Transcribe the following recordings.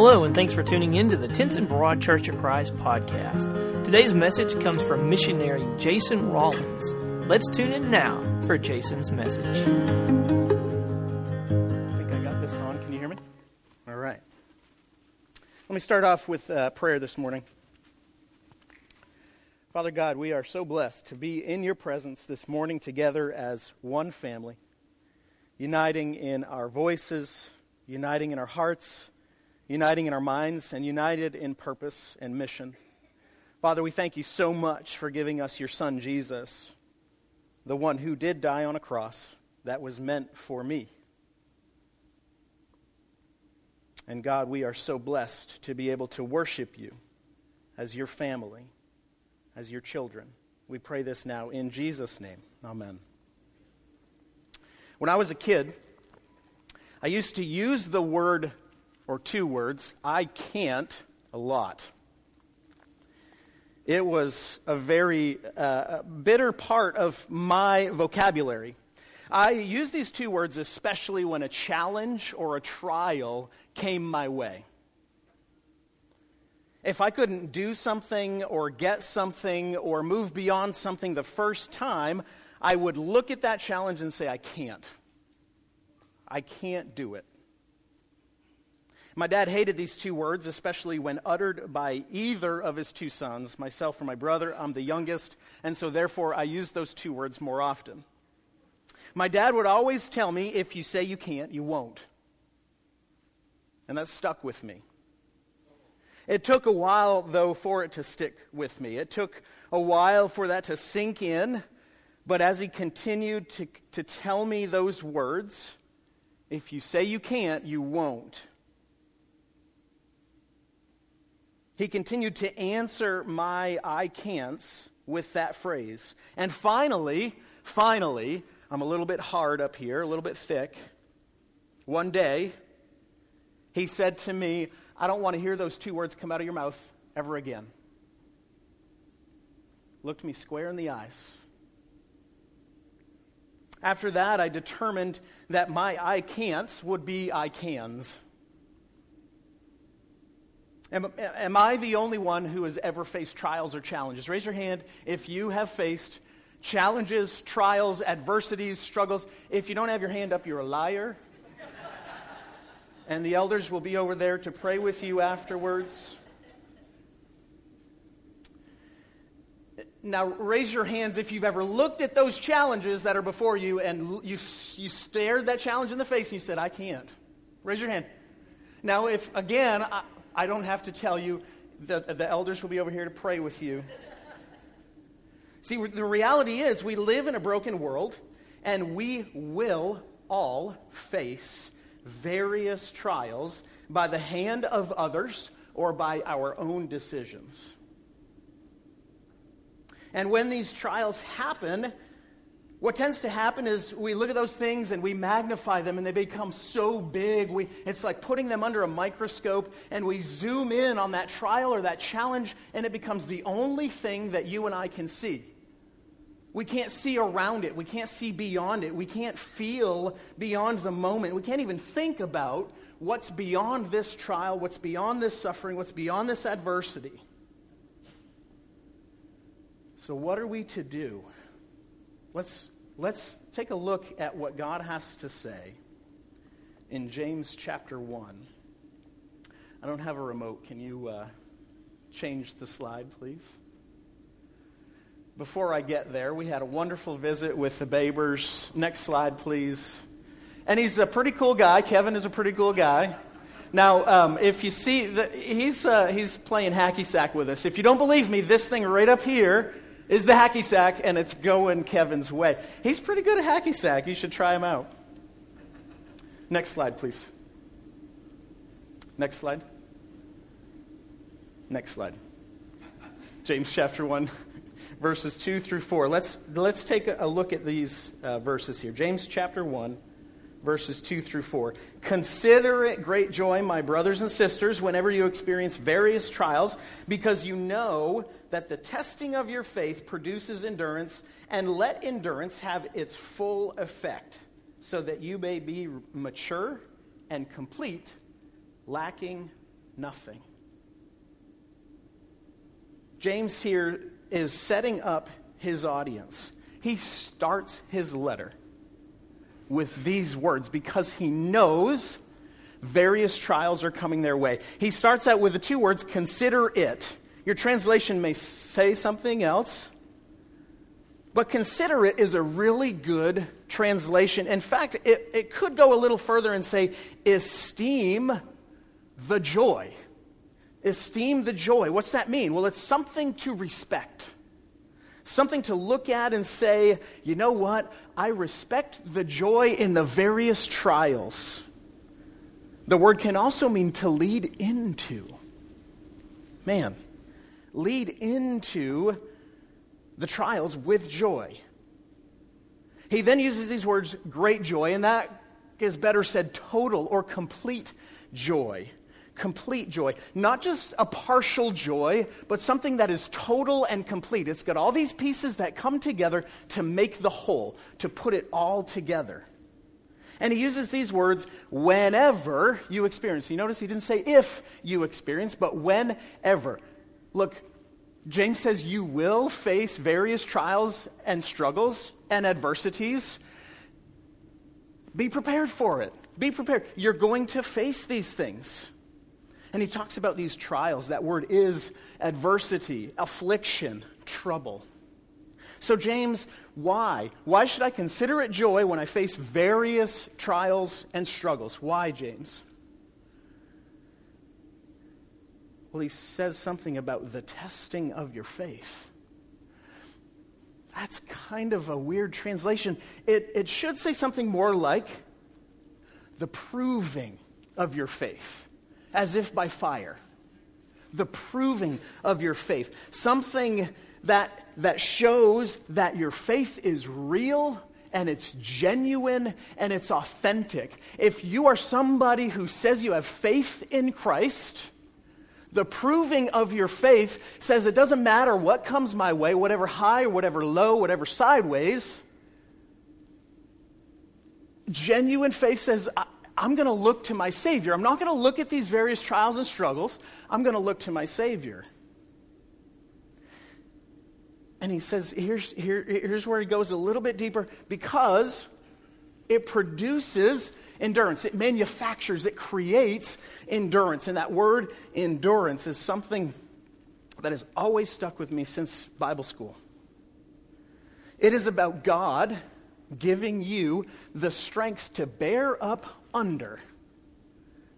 Hello, and thanks for tuning in to the 10th and Broad Church of Christ podcast. Today's message comes from missionary Jason Rollins. Let's tune in now for Jason's message. I think I got this on. Can you hear me? All right. Let me start off with uh, prayer this morning. Father God, we are so blessed to be in your presence this morning together as one family, uniting in our voices, uniting in our hearts uniting in our minds, and united in purpose and mission. Father, we thank you so much for giving us your Son, Jesus, the one who did die on a cross that was meant for me. And God, we are so blessed to be able to worship you as your family, as your children. We pray this now in Jesus' name. Amen. When I was a kid, I used to use the word or two words, I can't a lot. It was a very uh, bitter part of my vocabulary. I use these two words especially when a challenge or a trial came my way. If I couldn't do something or get something or move beyond something the first time, I would look at that challenge and say, I can't. I can't do it. My dad hated these two words, especially when uttered by either of his two sons, myself or my brother. I'm the youngest, and so therefore I use those two words more often. My dad would always tell me if you say you can't, you won't. And that stuck with me. It took a while, though, for it to stick with me. It took a while for that to sink in, but as he continued to, to tell me those words, if you say you can't, you won't He continued to answer my I can'ts with that phrase. And finally, finally, I'm a little bit hard up here, a little bit thick. One day, he said to me, I don't want to hear those two words come out of your mouth ever again. Looked me square in the eyes. After that, I determined that my I can'ts would be I cans. Am, am, I the only one who has ever faced trials or challenges? Raise your hand if you have faced challenges, trials, adversities, struggles. If you don't have your hand up, you're a liar. and the elders will be over there to pray with you afterwards. Now, raise your hands if you've ever looked at those challenges that are before you and you, you stared that challenge in the face and you said, I can't. Raise your hand. Now, if, again, I don't have to tell you, the, the elders will be over here to pray with you. See, the reality is we live in a broken world, and we will all face various trials by the hand of others or by our own decisions. And when these trials happen, what tends to happen is we look at those things and we magnify them and they become so big. We, it's like putting them under a microscope and we zoom in on that trial or that challenge and it becomes the only thing that you and I can see. We can't see around it. We can't see beyond it. We can't feel beyond the moment. We can't even think about what's beyond this trial, what's beyond this suffering, what's beyond this adversity. So, what are we to do? Let's, let's take a look at what God has to say in James chapter 1. I don't have a remote. Can you uh, change the slide, please? Before I get there, we had a wonderful visit with the Babers. Next slide, please. And he's a pretty cool guy. Kevin is a pretty cool guy. Now, um, if you see, the, he's, uh, he's playing hacky sack with us. If you don't believe me, this thing right up here is the hacky sack, and it's going Kevin's way. He's pretty good at hacky sack. You should try him out. Next slide, please. Next slide. Next slide. James chapter 1, verses 2 through 4. Let's, let's take a look at these uh, verses here. James chapter 1, verses 2 through 4. Consider it great joy, my brothers and sisters, whenever you experience various trials, because you know that the testing of your faith produces endurance, and let endurance have its full effect, so that you may be mature and complete, lacking nothing. James here is setting up his audience. He starts his letter with these words because he knows various trials are coming their way. He starts out with the two words, consider it. Your translation may say something else, but consider it is a really good translation. In fact, it, it could go a little further and say, esteem the joy. Esteem the joy. What's that mean? Well, it's something to respect. Something to look at and say, you know what? I respect the joy in the various trials. The word can also mean to lead into. Man, lead into the trials with joy. He then uses these words, great joy, and that is better said total or complete joy complete joy. Not just a partial joy, but something that is total and complete. It's got all these pieces that come together to make the whole, to put it all together. And he uses these words whenever you experience. You notice he didn't say if you experience, but whenever. Look, James says you will face various trials and struggles and adversities. Be prepared for it. Be prepared. You're going to face these things. And he talks about these trials. That word is adversity, affliction, trouble. So, James, why? Why should I consider it joy when I face various trials and struggles? Why, James? Well, he says something about the testing of your faith. That's kind of a weird translation. It, it should say something more like the proving of your faith as if by fire. The proving of your faith. Something that, that shows that your faith is real and it's genuine and it's authentic. If you are somebody who says you have faith in Christ, the proving of your faith says it doesn't matter what comes my way, whatever high or whatever low, whatever sideways. Genuine faith says, I'm going to look to my Savior. I'm not going to look at these various trials and struggles. I'm going to look to my Savior. And he says, here's, here, here's where he goes a little bit deeper because it produces endurance. It manufactures, it creates endurance. And that word endurance is something that has always stuck with me since Bible school. It is about God giving you the strength to bear up under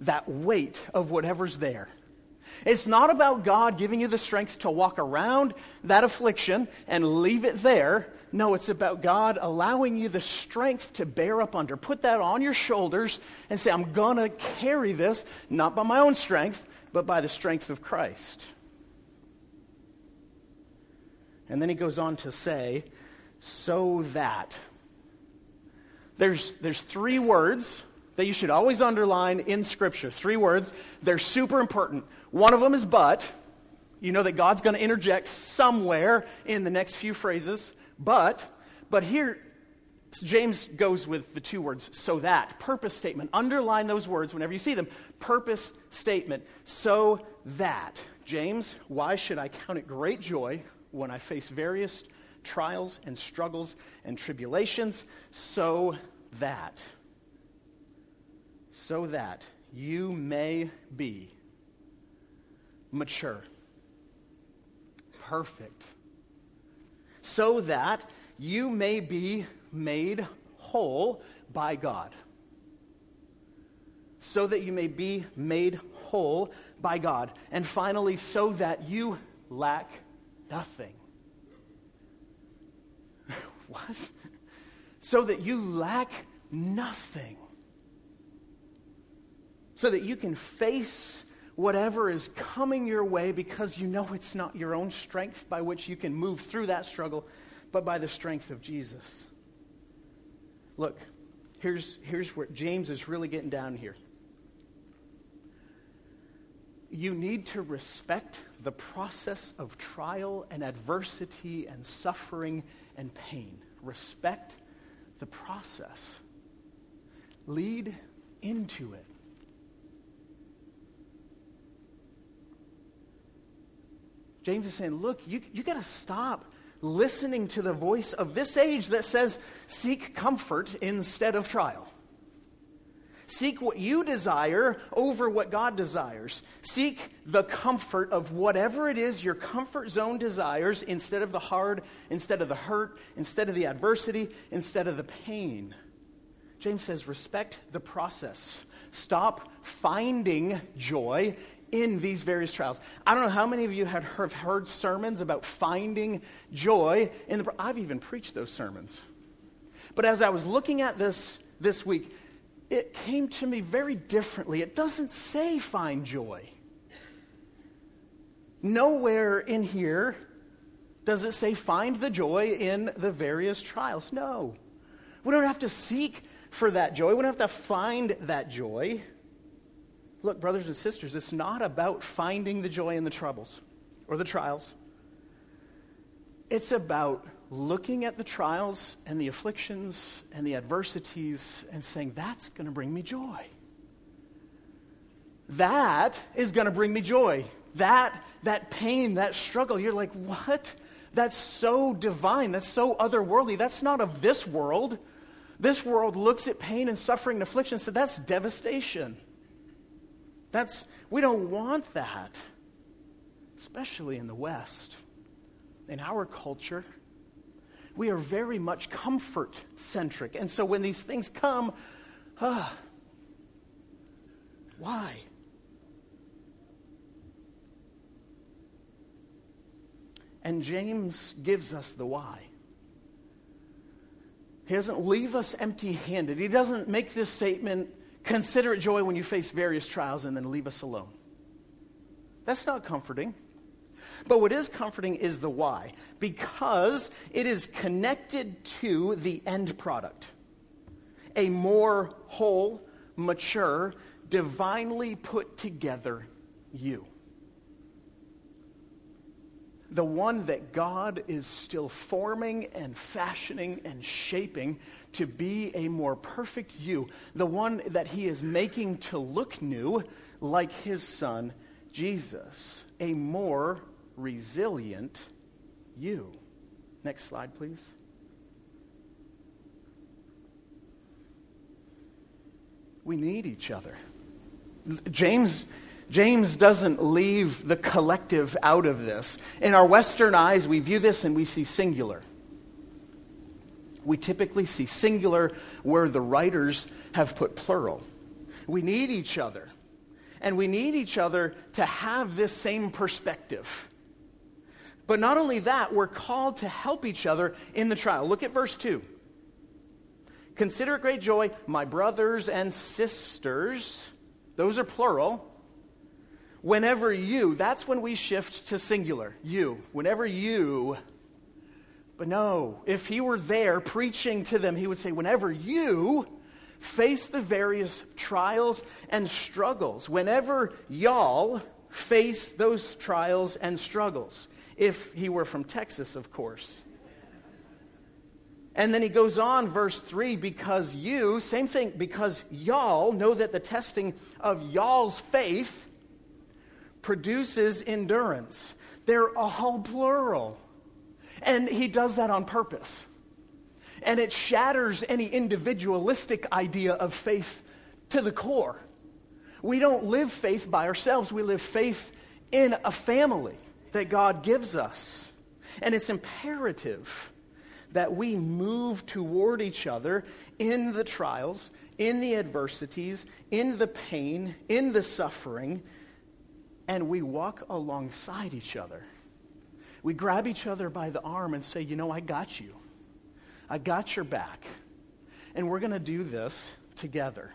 that weight of whatever's there. It's not about God giving you the strength to walk around that affliction and leave it there. No, it's about God allowing you the strength to bear up under. Put that on your shoulders and say, I'm going to carry this, not by my own strength, but by the strength of Christ. And then he goes on to say, so that. There's, there's three words that you should always underline in Scripture. Three words. They're super important. One of them is but. You know that God's going to interject somewhere in the next few phrases. But, but here, James goes with the two words, so that. Purpose statement. Underline those words whenever you see them. Purpose statement. So that. James, why should I count it great joy when I face various trials and struggles and tribulations? So that so that you may be mature, perfect, so that you may be made whole by God. So that you may be made whole by God. And finally, so that you lack nothing. what? So that you lack nothing so that you can face whatever is coming your way because you know it's not your own strength by which you can move through that struggle, but by the strength of Jesus. Look, here's, here's where James is really getting down here. You need to respect the process of trial and adversity and suffering and pain. Respect the process. Lead into it. James is saying, look, you, you got to stop listening to the voice of this age that says, seek comfort instead of trial. Seek what you desire over what God desires. Seek the comfort of whatever it is your comfort zone desires instead of the hard, instead of the hurt, instead of the adversity, instead of the pain. James says, respect the process. Stop finding joy in these various trials. I don't know how many of you have heard sermons about finding joy in the. I've even preached those sermons. But as I was looking at this this week, it came to me very differently. It doesn't say find joy. Nowhere in here does it say find the joy in the various trials. No. We don't have to seek for that joy, we don't have to find that joy. Look, brothers and sisters, it's not about finding the joy in the troubles or the trials. It's about looking at the trials and the afflictions and the adversities and saying, that's going to bring me joy. That is going to bring me joy. That, that pain, that struggle, you're like, what? That's so divine. That's so otherworldly. That's not of this world. This world looks at pain and suffering and affliction and says, that's devastation. That's, we don't want that, especially in the West. In our culture, we are very much comfort centric. And so when these things come, ah, why? And James gives us the why. He doesn't leave us empty handed. He doesn't make this statement, consider it joy when you face various trials, and then leave us alone. That's not comforting. But what is comforting is the why, because it is connected to the end product. A more whole, mature, divinely put together you. The one that God is still forming and fashioning and shaping to be a more perfect you. The one that He is making to look new like His Son, Jesus. A more resilient you. Next slide, please. We need each other. James, James doesn't leave the collective out of this. In our Western eyes, we view this and we see singular. We typically see singular where the writers have put plural. We need each other. And we need each other to have this same perspective. But not only that, we're called to help each other in the trial. Look at verse 2. Consider it great joy, my brothers and sisters, those are plural. Whenever you, that's when we shift to singular, you. Whenever you, but no, if he were there preaching to them, he would say, whenever you face the various trials and struggles, whenever y'all face those trials and struggles if he were from Texas, of course. And then he goes on, verse 3 because you, same thing, because y'all know that the testing of y'all's faith produces endurance. They're all plural. And he does that on purpose. And it shatters any individualistic idea of faith to the core. We don't live faith by ourselves, we live faith in a family that God gives us. And it's imperative that we move toward each other in the trials, in the adversities, in the pain, in the suffering, and we walk alongside each other. We grab each other by the arm and say, You know, I got you. I got your back. And we're going to do this together.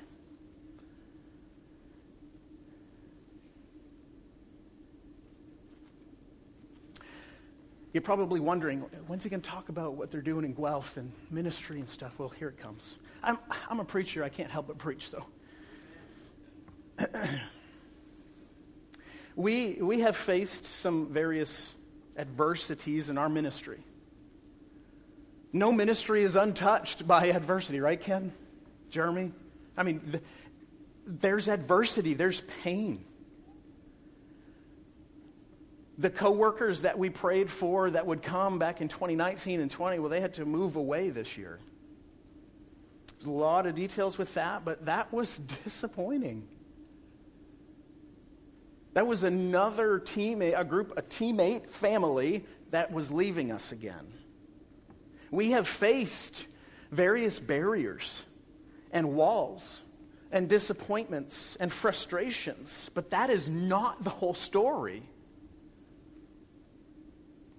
You're probably wondering, when's he going to talk about what they're doing in Guelph and ministry and stuff? Well, here it comes. I'm, I'm a preacher. I can't help but preach, so. we, we have faced some various adversities in our ministry. No ministry is untouched by adversity, right, Ken? Jeremy? I mean, th- there's adversity, there's pain. The coworkers that we prayed for that would come back in 2019 and 20, well, they had to move away this year. There's a lot of details with that, but that was disappointing. That was another teammate, a group, a teammate family that was leaving us again. We have faced various barriers and walls and disappointments and frustrations, but that is not the whole story.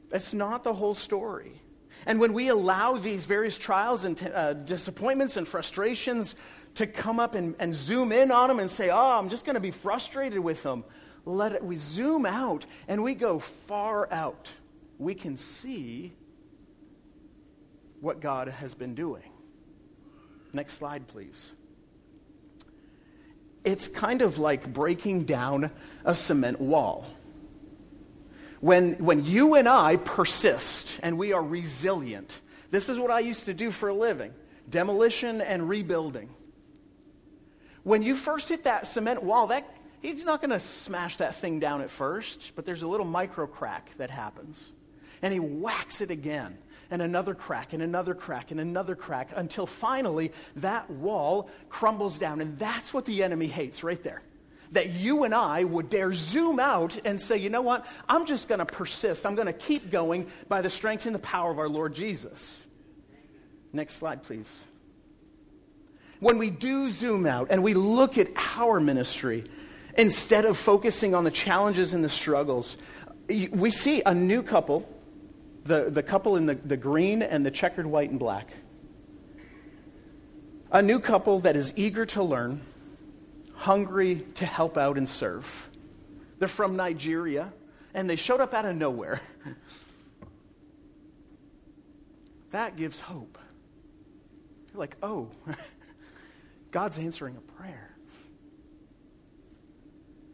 That's not the whole story. And when we allow these various trials and uh, disappointments and frustrations to come up and, and zoom in on them and say, oh, I'm just going to be frustrated with them, let it, we zoom out and we go far out. We can see what God has been doing. Next slide, please. It's kind of like breaking down a cement wall. When, when you and I persist and we are resilient, this is what I used to do for a living demolition and rebuilding. When you first hit that cement wall, that, he's not going to smash that thing down at first, but there's a little micro crack that happens. And he whacks it again and another crack and another crack and another crack until finally that wall crumbles down. And that's what the enemy hates right there. That you and I would dare zoom out and say, you know what? I'm just going to persist. I'm going to keep going by the strength and the power of our Lord Jesus. Next slide, please. When we do zoom out and we look at our ministry, instead of focusing on the challenges and the struggles, we see a new couple the, the couple in the, the green and the checkered white and black. A new couple that is eager to learn, hungry to help out and serve. They're from Nigeria, and they showed up out of nowhere. that gives hope. You're like, oh, God's answering a prayer.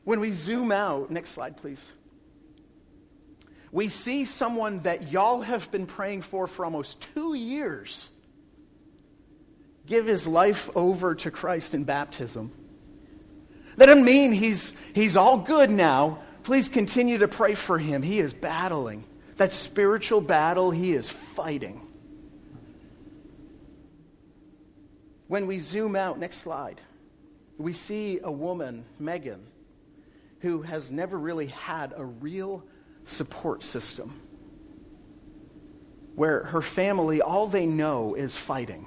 When we zoom out, next slide, please we see someone that y'all have been praying for for almost two years give his life over to Christ in baptism. That doesn't mean he's, he's all good now. Please continue to pray for him. He is battling. That spiritual battle, he is fighting. When we zoom out, next slide, we see a woman, Megan, who has never really had a real support system where her family, all they know is fighting.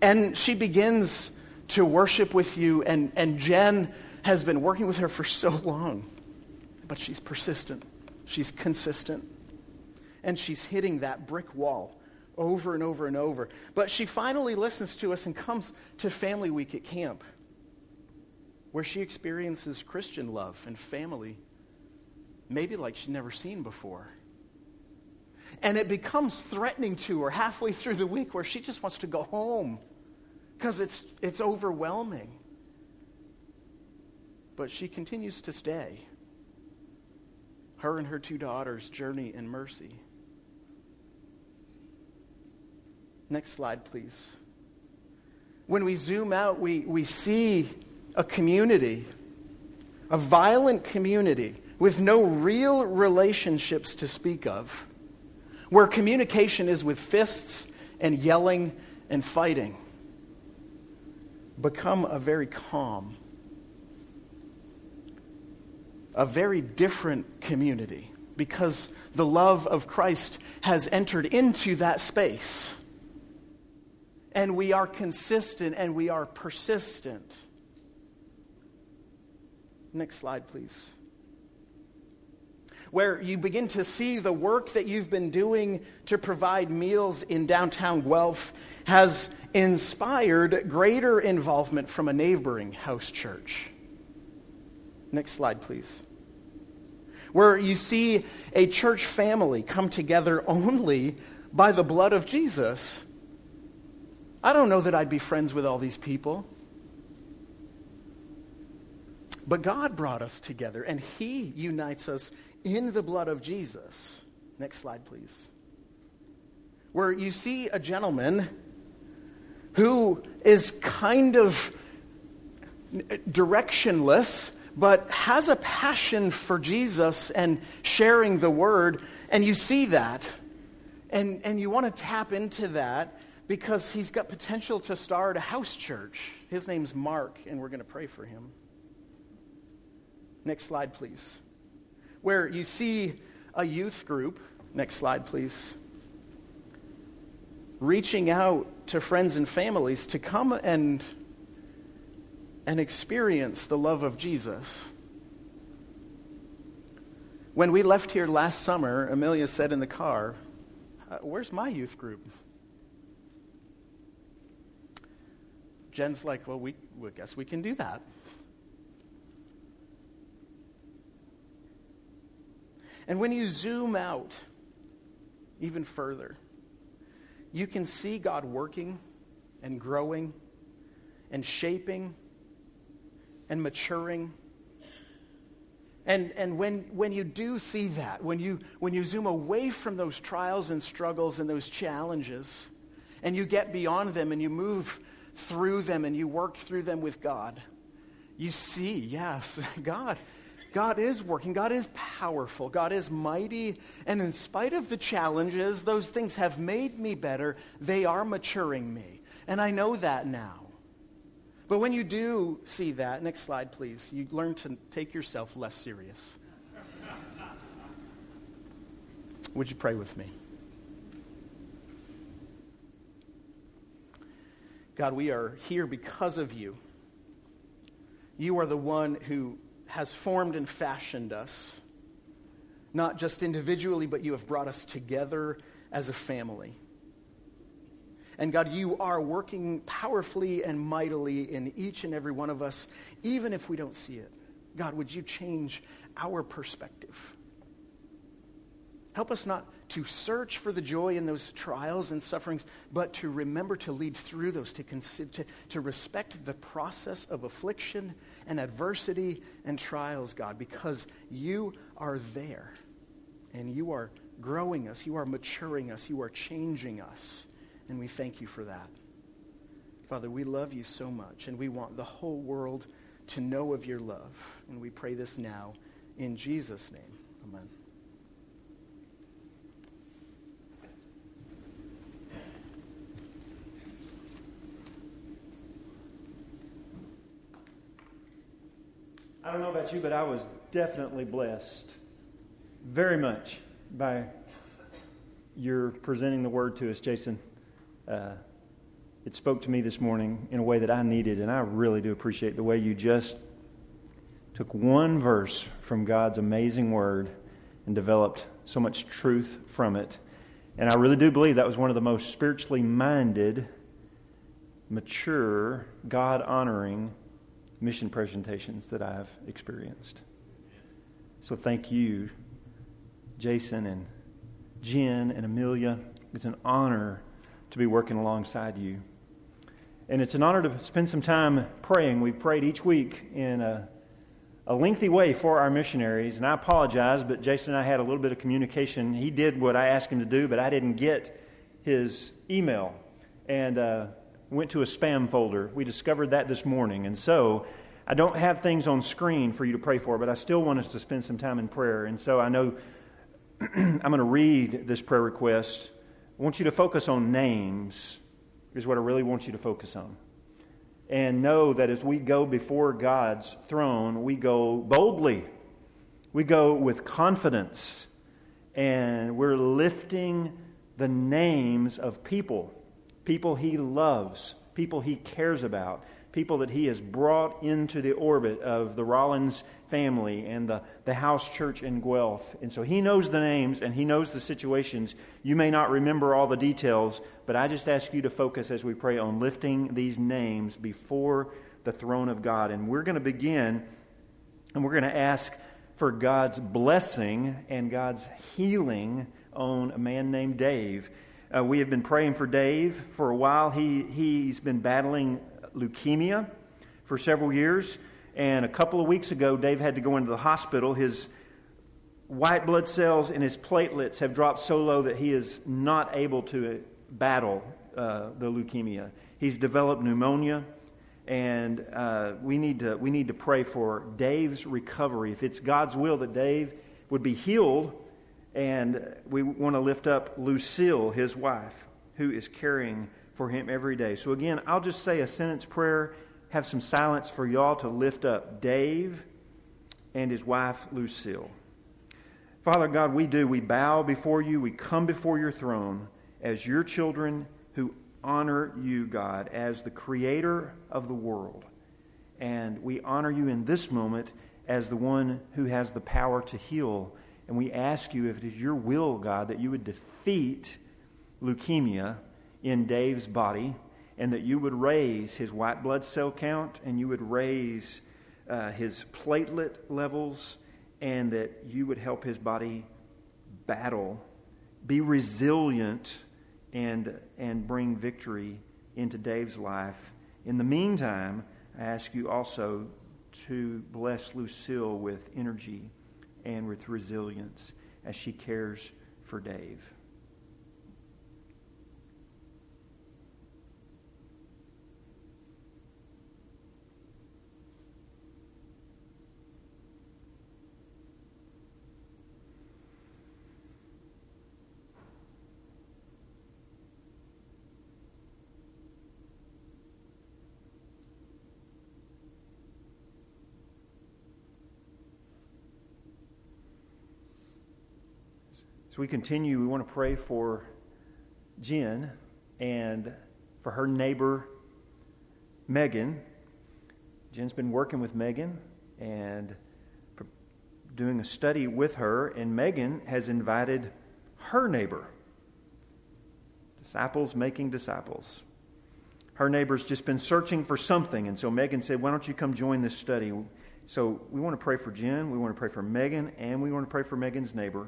And she begins to worship with you, and, and Jen has been working with her for so long, but she's persistent, she's consistent, and she's hitting that brick wall over and over and over. But she finally listens to us and comes to Family Week at camp where she experiences Christian love and family, maybe like she's never seen before. And it becomes threatening to her halfway through the week where she just wants to go home because it's, it's overwhelming. But she continues to stay. Her and her two daughters journey in mercy. Next slide, please. When we zoom out, we, we see a community, a violent community with no real relationships to speak of, where communication is with fists and yelling and fighting, become a very calm, a very different community because the love of Christ has entered into that space. And we are consistent and we are persistent. Next slide, please. Where you begin to see the work that you've been doing to provide meals in downtown Guelph has inspired greater involvement from a neighboring house church. Next slide, please. Where you see a church family come together only by the blood of Jesus. I don't know that I'd be friends with all these people. But God brought us together, and He unites us in the blood of Jesus. Next slide, please. Where you see a gentleman who is kind of directionless, but has a passion for Jesus and sharing the word, and you see that, and, and you want to tap into that because he's got potential to start a house church. His name's Mark, and we're going to pray for him. Next slide, please. Where you see a youth group. Next slide, please. Reaching out to friends and families to come and, and experience the love of Jesus. When we left here last summer, Amelia said in the car, uh, Where's my youth group? Jen's like, Well, we, we guess we can do that. And when you zoom out even further, you can see God working and growing and shaping and maturing. And, and when, when you do see that, when you, when you zoom away from those trials and struggles and those challenges, and you get beyond them and you move through them and you work through them with God, you see, yes, God God is working. God is powerful. God is mighty. And in spite of the challenges, those things have made me better. They are maturing me. And I know that now. But when you do see that, next slide, please, you learn to take yourself less serious. Would you pray with me? God, we are here because of you. You are the one who has formed and fashioned us, not just individually, but you have brought us together as a family. And God, you are working powerfully and mightily in each and every one of us, even if we don't see it. God, would you change our perspective? Help us not to search for the joy in those trials and sufferings, but to remember to lead through those, to, consider, to, to respect the process of affliction and adversity and trials, God, because you are there and you are growing us, you are maturing us, you are changing us, and we thank you for that. Father, we love you so much, and we want the whole world to know of your love. And we pray this now in Jesus' name. Amen. I don't know about you, but I was definitely blessed very much by your presenting the word to us, Jason. Uh, it spoke to me this morning in a way that I needed, and I really do appreciate the way you just took one verse from God's amazing word and developed so much truth from it. And I really do believe that was one of the most spiritually minded, mature, God honoring mission presentations that I've experienced. So thank you, Jason and Jen and Amelia. It's an honor to be working alongside you. And it's an honor to spend some time praying. We've prayed each week in a, a lengthy way for our missionaries. And I apologize, but Jason and I had a little bit of communication. He did what I asked him to do, but I didn't get his email. And uh, went to a spam folder. We discovered that this morning. And so I don't have things on screen for you to pray for, but I still want us to spend some time in prayer. And so I know I'm going to read this prayer request. I want you to focus on names, is what I really want you to focus on. And know that as we go before God's throne, we go boldly, we go with confidence, and we're lifting the names of people people he loves, people he cares about, people that he has brought into the orbit of the Rollins family and the, the house church in Guelph. And so he knows the names and he knows the situations. You may not remember all the details, but I just ask you to focus as we pray on lifting these names before the throne of God. And we're going to begin and we're going to ask for God's blessing and God's healing on a man named Dave. Uh, we have been praying for Dave for a while. He, he's been battling leukemia for several years. And a couple of weeks ago, Dave had to go into the hospital. His white blood cells and his platelets have dropped so low that he is not able to battle uh, the leukemia. He's developed pneumonia, and uh, we, need to, we need to pray for Dave's recovery. If it's God's will that Dave would be healed, and we want to lift up Lucille, his wife, who is caring for him every day. So, again, I'll just say a sentence prayer, have some silence for y'all to lift up Dave and his wife, Lucille. Father God, we do. We bow before you. We come before your throne as your children who honor you, God, as the creator of the world. And we honor you in this moment as the one who has the power to heal. And we ask you, if it is your will, God, that you would defeat leukemia in Dave's body and that you would raise his white blood cell count and you would raise uh, his platelet levels and that you would help his body battle, be resilient and, and bring victory into Dave's life. In the meantime, I ask you also to bless Lucille with energy and with resilience as she cares for Dave. As we continue, we want to pray for Jen and for her neighbor, Megan. Jen's been working with Megan and doing a study with her, and Megan has invited her neighbor. Disciples making disciples. Her neighbor's just been searching for something, and so Megan said, Why don't you come join this study? So we want to pray for Jen, we want to pray for Megan, and we want to pray for Megan's neighbor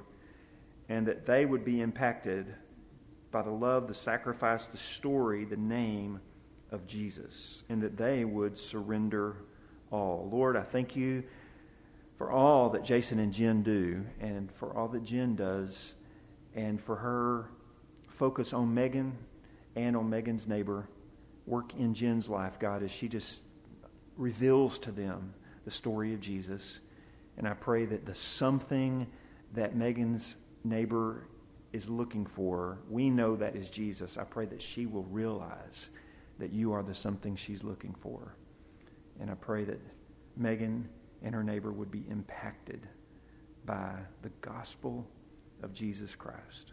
and that they would be impacted by the love, the sacrifice, the story, the name of Jesus, and that they would surrender all. Lord, I thank you for all that Jason and Jen do, and for all that Jen does, and for her focus on Megan and on Megan's neighbor. Work in Jen's life, God, as she just reveals to them the story of Jesus. And I pray that the something that Megan's neighbor is looking for, we know that is Jesus. I pray that she will realize that you are the something she's looking for. And I pray that Megan and her neighbor would be impacted by the gospel of Jesus Christ.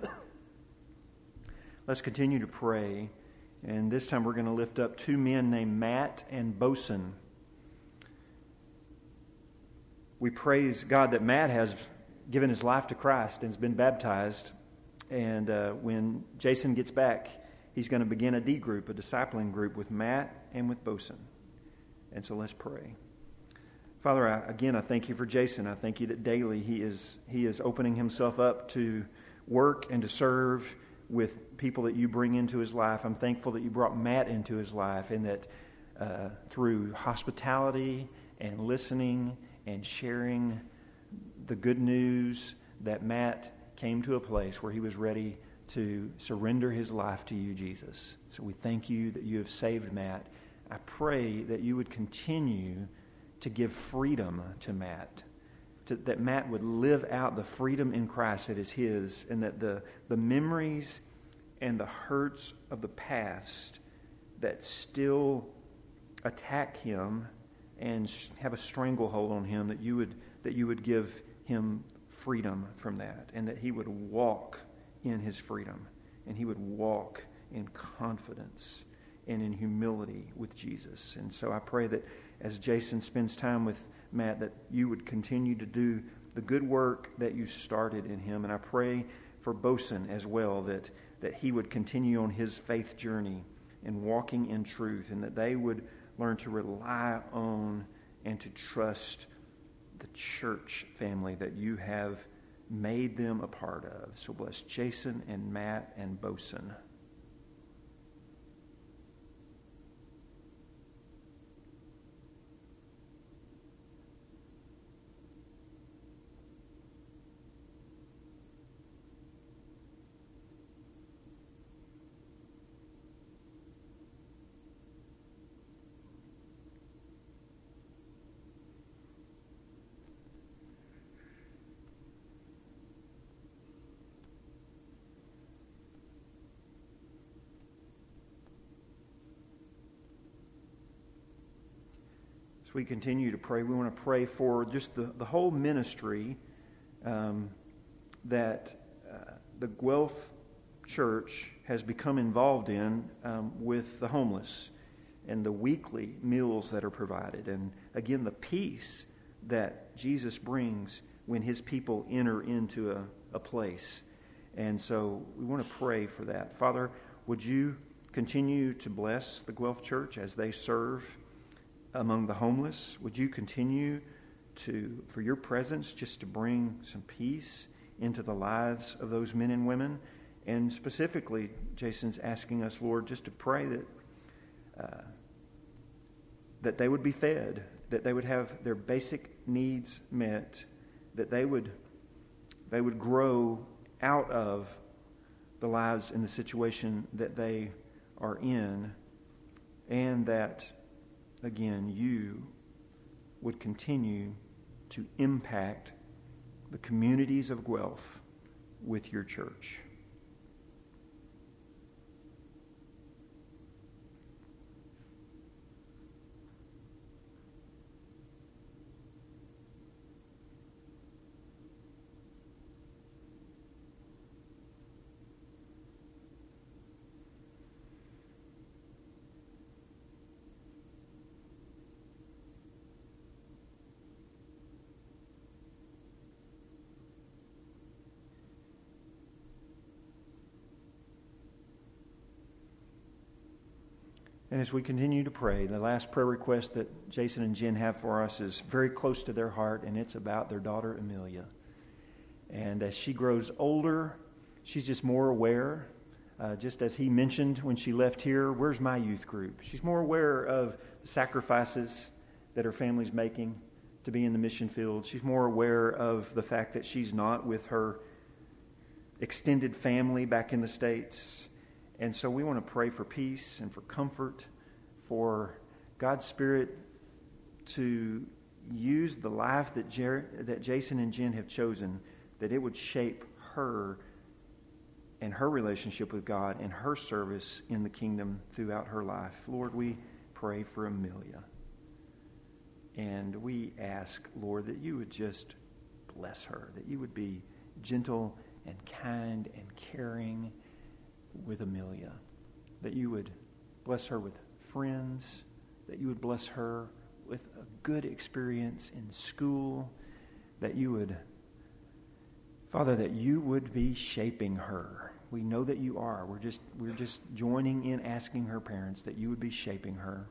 Let's continue to pray. And this time we're going to lift up two men named Matt and Bosun. We praise God that Matt has given his life to Christ and has been baptized. And uh, when Jason gets back, he's going to begin a D group, a discipling group with Matt and with Bosun. And so let's pray. Father, I, again, I thank you for Jason. I thank you that daily he is, he is opening himself up to work and to serve with people that you bring into his life. I'm thankful that you brought Matt into his life and that uh, through hospitality and listening and sharing the good news that Matt came to a place where he was ready to surrender his life to you, Jesus. So we thank you that you have saved Matt. I pray that you would continue to give freedom to Matt to, that Matt would live out the freedom in Christ that is his, and that the, the memories and the hurts of the past that still attack him and have a stranglehold on him, that you would, that you would give him freedom from that, and that he would walk in his freedom, and he would walk in confidence and in humility with Jesus. And so I pray that as Jason spends time with Matt, that you would continue to do the good work that you started in him. And I pray for Bosun as well, that, that he would continue on his faith journey and walking in truth, and that they would learn to rely on and to trust the church family that you have made them a part of. So bless Jason and Matt and Bosun. As we continue to pray, we want to pray for just the, the whole ministry um, that uh, the Guelph Church has become involved in um, with the homeless and the weekly meals that are provided. And again, the peace that Jesus brings when his people enter into a, a place. And so we want to pray for that. Father, would you continue to bless the Guelph Church as they serve? Among the homeless. Would you continue to, for your presence, just to bring some peace into the lives of those men and women? And specifically, Jason's asking us, Lord, just to pray that, uh, that they would be fed, that they would have their basic needs met, that they would, they would grow out of the lives and the situation that they are in, and that again, you would continue to impact the communities of Guelph with your church. And as we continue to pray, the last prayer request that Jason and Jen have for us is very close to their heart, and it's about their daughter, Amelia. And as she grows older, she's just more aware. Uh, just as he mentioned when she left here, where's my youth group? She's more aware of the sacrifices that her family's making to be in the mission field. She's more aware of the fact that she's not with her extended family back in the States. And so we want to pray for peace and for comfort, for God's Spirit to use the life that, Jer- that Jason and Jen have chosen, that it would shape her and her relationship with God and her service in the kingdom throughout her life. Lord, we pray for Amelia. And we ask, Lord, that you would just bless her, that you would be gentle and kind and caring with Amelia, that you would bless her with friends, that you would bless her with a good experience in school, that you would, Father, that you would be shaping her. We know that you are. We're just, we're just joining in asking her parents that you would be shaping her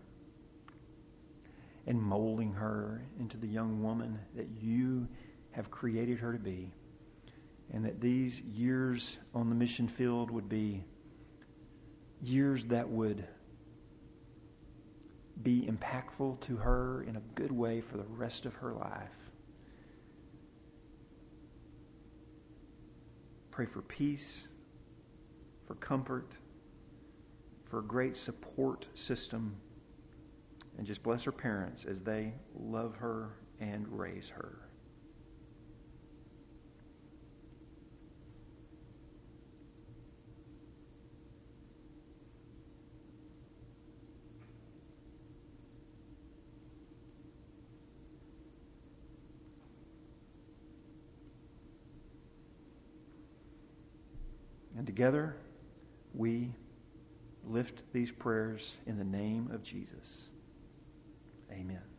and molding her into the young woman that you have created her to be. And that these years on the mission field would be years that would be impactful to her in a good way for the rest of her life. Pray for peace, for comfort, for a great support system, and just bless her parents as they love her and raise her. And together, we lift these prayers in the name of Jesus. Amen.